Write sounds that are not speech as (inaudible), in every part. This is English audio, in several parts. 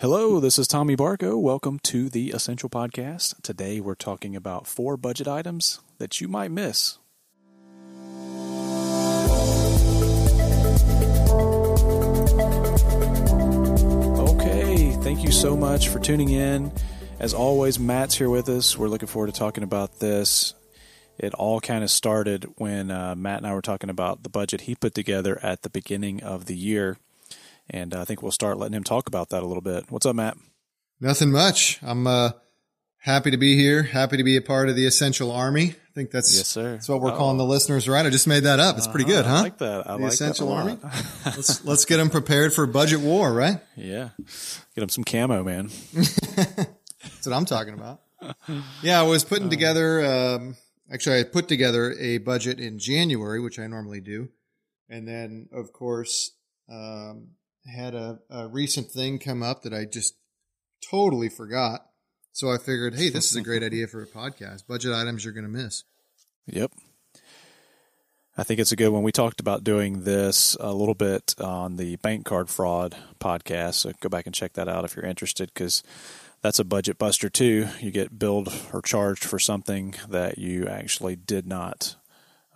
Hello, this is Tommy Barco. Welcome to the Essential Podcast. Today we're talking about four budget items that you might miss. Okay, thank you so much for tuning in. As always, Matt's here with us. We're looking forward to talking about this. It all kind of started when uh, Matt and I were talking about the budget he put together at the beginning of the year and uh, I think we'll start letting him talk about that a little bit. What's up, Matt? Nothing much. I'm uh, happy to be here. Happy to be a part of the Essential Army. I think that's yes, sir. That's what we're oh. calling the listeners, right? I just made that up. It's pretty good, uh, huh? I like that. I the like Essential Army. (laughs) let's let's get them prepared for budget war, right? Yeah, get them some camo, man. (laughs) that's what I'm talking about. Yeah, I was putting together. Um, actually, I put together a budget in January, which I normally do, and then of course um, had a, a recent thing come up that I just totally forgot. So I figured, hey, this is a great idea for a podcast. Budget items you're going to miss. Yep. I think it's a good one. We talked about doing this a little bit on the bank card fraud podcast. So go back and check that out if you're interested because that's a budget buster too. You get billed or charged for something that you actually did not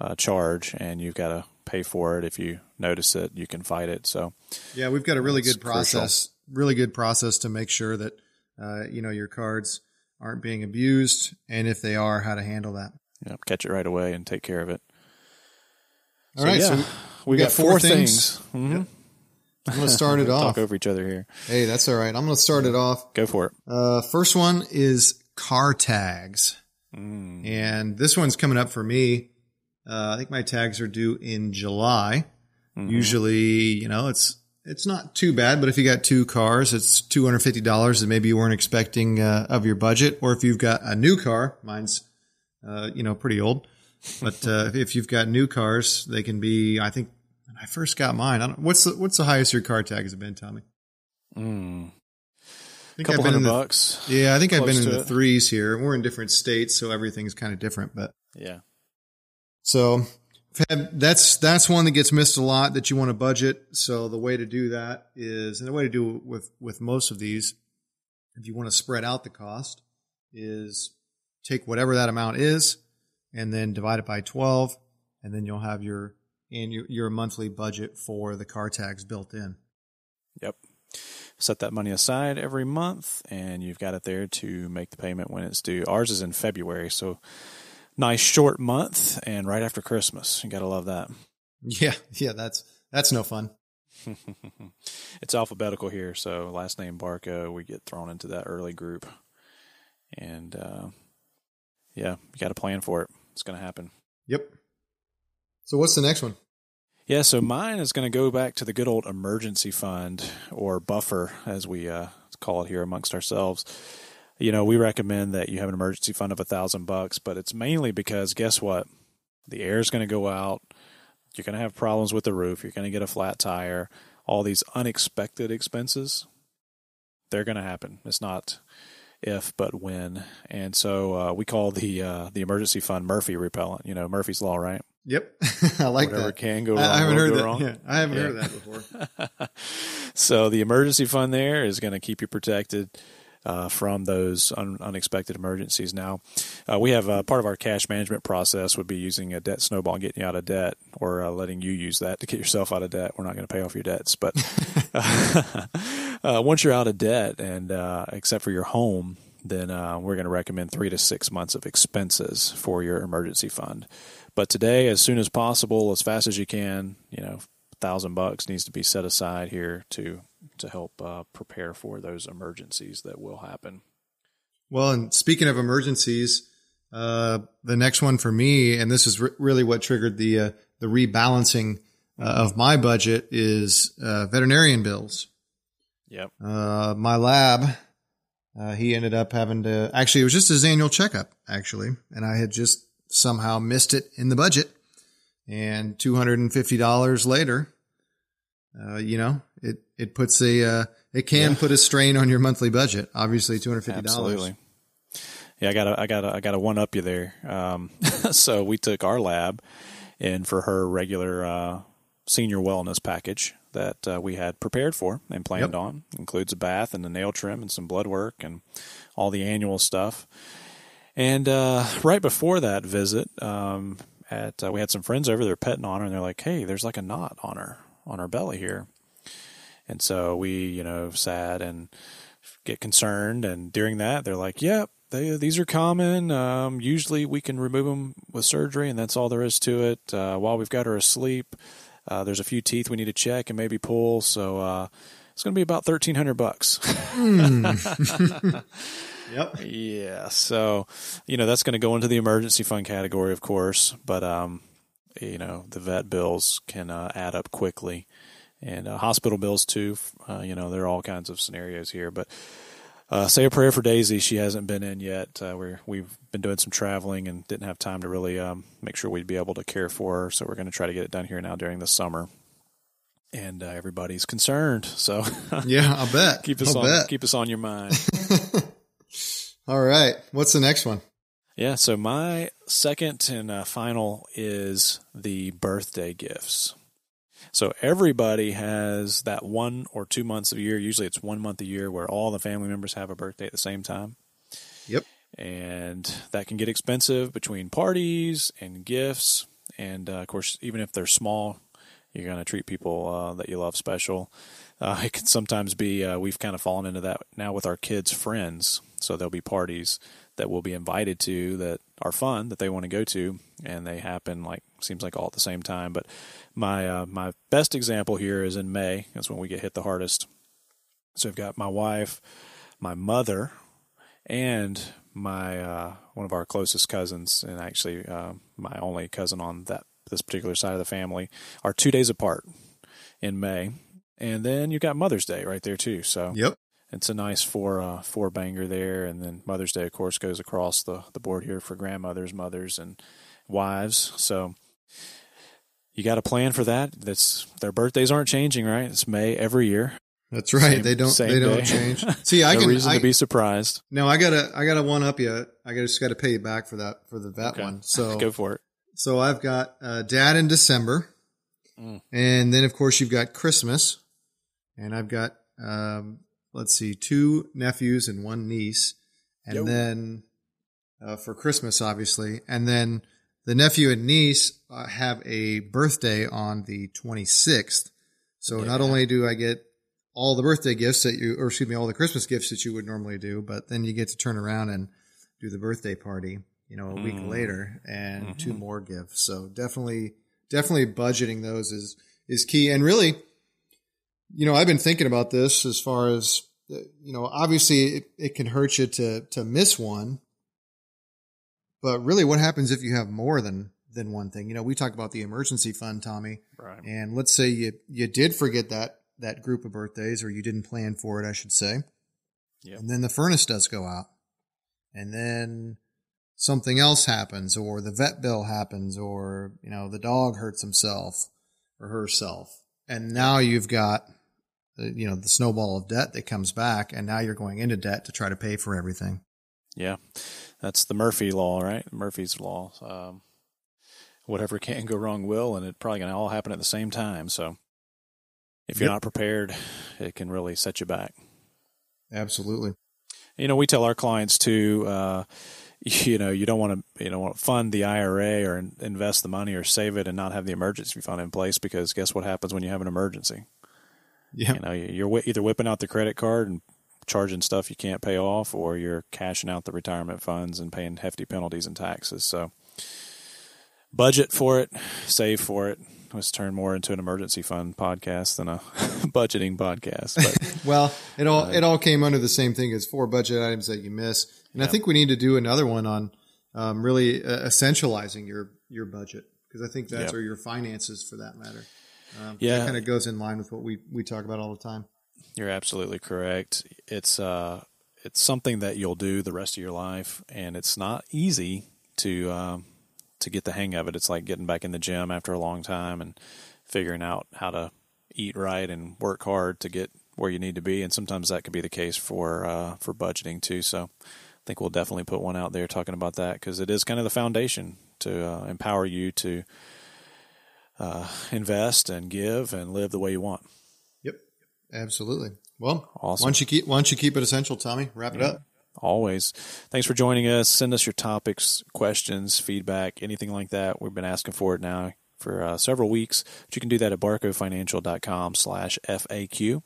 uh, charge, and you've got to pay for it. If you notice it, you can fight it. So, yeah, we've got a really good process, crucial. really good process to make sure that uh, you know your cards aren't being abused, and if they are, how to handle that. Yeah, catch it right away and take care of it. All so, right, yeah, so we, got, got, four, things. things. Mm-hmm. Yep. I'm going (laughs) to start it off. Talk over each other here. Hey, that's all right. I'm going to start it off. Go for it. Uh, first one is car tags. Mm. And this one's coming up for me. Uh, I think my tags are due in July. Mm-hmm. Usually, you know, it's it's not too bad, but if you got two cars, it's two hundred fifty dollars that maybe you weren't expecting uh, of your budget. Or if you've got a new car, mine's uh, you know pretty old, but uh, if you've got new cars, they can be. I think when I first got mine, I don't, what's the what's the highest your car tag has been, Tommy? Mm. I think couple I've been hundred in the, bucks. Yeah, I think I've been in the it. threes here. We're in different states, so everything's kind of different. But yeah, so that's that's one that gets missed a lot that you want to budget. So the way to do that is, and the way to do it with with most of these, if you want to spread out the cost, is take whatever that amount is, and then divide it by twelve, and then you'll have your and your, your monthly budget for the car tags built in. Yep. Set that money aside every month, and you've got it there to make the payment when it's due. Ours is in February, so nice short month and right after Christmas. You got to love that. Yeah, yeah, that's that's no fun. (laughs) it's alphabetical here, so last name Barco, we get thrown into that early group. And uh, yeah, you got to plan for it. It's going to happen. Yep. So what's the next one? Yeah, so mine is going to go back to the good old emergency fund or buffer, as we uh, call it here amongst ourselves you know, we recommend that you have an emergency fund of a thousand bucks, but it's mainly because guess what? The air is going to go out. You're going to have problems with the roof. You're going to get a flat tire. All these unexpected expenses, they're going to happen. It's not if, but when. And so uh, we call the uh, the emergency fund Murphy repellent. You know, Murphy's law, right? Yep, (laughs) I like Whatever that. can go wrong. I haven't heard that. Wrong. Yeah, I haven't yeah. heard that before. (laughs) so the emergency fund there is going to keep you protected uh, from those un- unexpected emergencies. Now, uh, we have uh, part of our cash management process would be using a debt snowball and getting you out of debt, or uh, letting you use that to get yourself out of debt. We're not going to pay off your debts, but (laughs) (laughs) uh, once you're out of debt, and uh, except for your home, then we're going to recommend three to six months of expenses for your emergency fund. But today, as soon as possible, as fast as you can, you know, thousand bucks needs to be set aside here to to help uh, prepare for those emergencies that will happen. Well, and speaking of emergencies, uh, the next one for me, and this is re- really what triggered the uh, the rebalancing uh, of my budget, is uh, veterinarian bills. Yep. Uh, my lab, he ended up having to actually it was just his annual checkup actually, and I had just somehow missed it in the budget, and two hundred and fifty dollars later, you know, it it puts a uh, it can yeah. put a strain on your monthly budget. Obviously, two hundred fifty dollars. Absolutely. Yeah, I got I got I got a one up you there. Um, (laughs) so we took our lab in for her regular uh, senior wellness package that uh, we had prepared for and planned yep. on. Includes a bath and a nail trim and some blood work and all the annual stuff. And uh, right before that visit, um, at uh, we had some friends over there petting on her, and they're like, "Hey, there's like a knot on her on her belly here." And so we, you know, sad and get concerned. And during that, they're like, "Yep, they, these are common. Um, usually, we can remove them with surgery, and that's all there is to it. Uh, while we've got her asleep, uh, there's a few teeth we need to check and maybe pull. So uh, it's going to be about thirteen hundred bucks." mm. (laughs) Yep. Yeah. So, you know, that's going to go into the emergency fund category, of course, but, um, you know, the vet bills can uh, add up quickly and uh, hospital bills too. Uh, you know, there are all kinds of scenarios here, but uh, say a prayer for Daisy. She hasn't been in yet. Uh, we're, we've been doing some traveling and didn't have time to really um, make sure we'd be able to care for her. So we're going to try to get it done here now during the summer. And uh, everybody's concerned, so (laughs) yeah, I'll bet. keep us I'll on bet. keep us on your mind. (laughs) All right. What's the next one? Yeah, so my second and uh, final is the birthday gifts. So everybody has that one or two months of a year. Usually it's one month a year where all the family members have a birthday at the same time. Yep. And that can get expensive between parties and gifts. And uh, of course, even if they're small, you're going to treat people uh, that you love special. Uh, (laughs) it can sometimes be, uh, we've kind of fallen into that now with our kids' friends. So there'll be parties that we'll be invited to that are fun that they want to go to, and they happen like seems like all at the same time. But my uh, my best example here is in May. That's when we get hit the hardest. So I've got my wife, my mother, and my uh, one of our closest cousins, and actually uh, my only cousin on that this particular side of the family, are two days apart in May, and then you've got Mother's Day right there too. So yep, it's a nice four uh, four banger there, and then Mother's Day, of course, goes across the the board here for grandmothers, mothers, and wives. So you got a plan for that. That's their birthdays aren't changing, right? It's May every year. That's right. Same, they don't. They don't day. change. (laughs) See, I no can. reason I, to be surprised. No, I gotta. I gotta one up you. I just got to pay you back for that for the vet okay. one. (laughs) So go for it. So I've got uh, Dad in December, mm. and then of course you've got Christmas, and I've got um, let's see, two nephews and one niece, and Yo. then uh, for Christmas, obviously, and then the nephew and niece uh, have a birthday on the 26th. So yeah. not only do I get all the birthday gifts that you, or excuse me, all the Christmas gifts that you would normally do, but then you get to turn around and do the birthday party, you know, a mm. week later and mm-hmm. two more gifts. So definitely, definitely budgeting those is, is key. And really, you know, I've been thinking about this as far as, uh, you know, obviously it, it can hurt you to, to miss one, but really what happens if you have more than, than one thing? You know, we talk about the emergency fund, Tommy, right. and let's say you, you did forget that, that group of birthdays or you didn't plan for it, I should say. Yep. And then the furnace does go out and then something else happens or the vet bill happens or, you know, the dog hurts himself or herself. And now you've got you know the snowball of debt that comes back, and now you're going into debt to try to pay for everything. Yeah, that's the Murphy law, right? Murphy's law. Um, whatever can go wrong will, and it probably going to all happen at the same time. So, if you're yep. not prepared, it can really set you back. Absolutely. You know, we tell our clients to, uh, (laughs) you know, you don't want to, you know, want to fund the IRA or invest the money or save it and not have the emergency fund in place because guess what happens when you have an emergency? Yeah. You know, you're either whipping out the credit card and charging stuff you can't pay off, or you're cashing out the retirement funds and paying hefty penalties and taxes. So, budget for it, save for it. Let's turn more into an emergency fund podcast than a (laughs) budgeting podcast. But, (laughs) well, it all uh, it all came under the same thing as four budget items that you miss, and yeah. I think we need to do another one on um, really uh, essentializing your your budget because I think that's yep. or your finances for that matter. Um, yeah, kind of goes in line with what we we talk about all the time. You're absolutely correct. It's uh, it's something that you'll do the rest of your life, and it's not easy to um, to get the hang of it. It's like getting back in the gym after a long time and figuring out how to eat right and work hard to get where you need to be. And sometimes that could be the case for uh, for budgeting too. So I think we'll definitely put one out there talking about that because it is kind of the foundation to uh, empower you to uh, invest and give and live the way you want. Yep, absolutely. Well, Awesome. why don't you keep why don't you keep it essential, Tommy? Wrap it up. Always. Thanks for joining us. Send us your topics, questions, feedback, anything like that. We've been asking for it now for uh, several weeks. But you can do that at barcofinancial.com slash FAQ.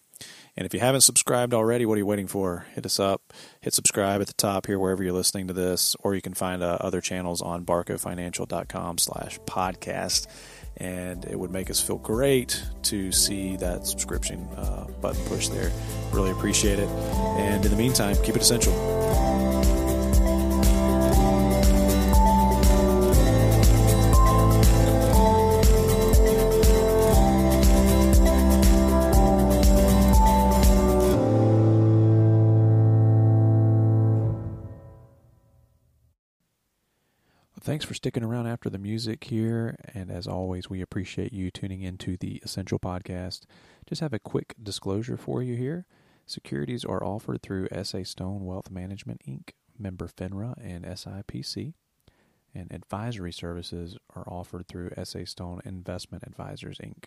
And if you haven't subscribed already, what are you waiting for? Hit us up. Hit subscribe at the top here wherever you're listening to this, or you can find uh, other channels on barcofinancial.com slash podcast. And it would make us feel great to see that subscription uh, button push there. Really appreciate it. And in the meantime, keep it essential. Thanks for sticking around after the music here. And as always, we appreciate you tuning into the Essential Podcast. Just have a quick disclosure for you here. Securities are offered through SA Stone Wealth Management, Inc., member FINRA and SIPC. And advisory services are offered through SA Stone Investment Advisors, Inc.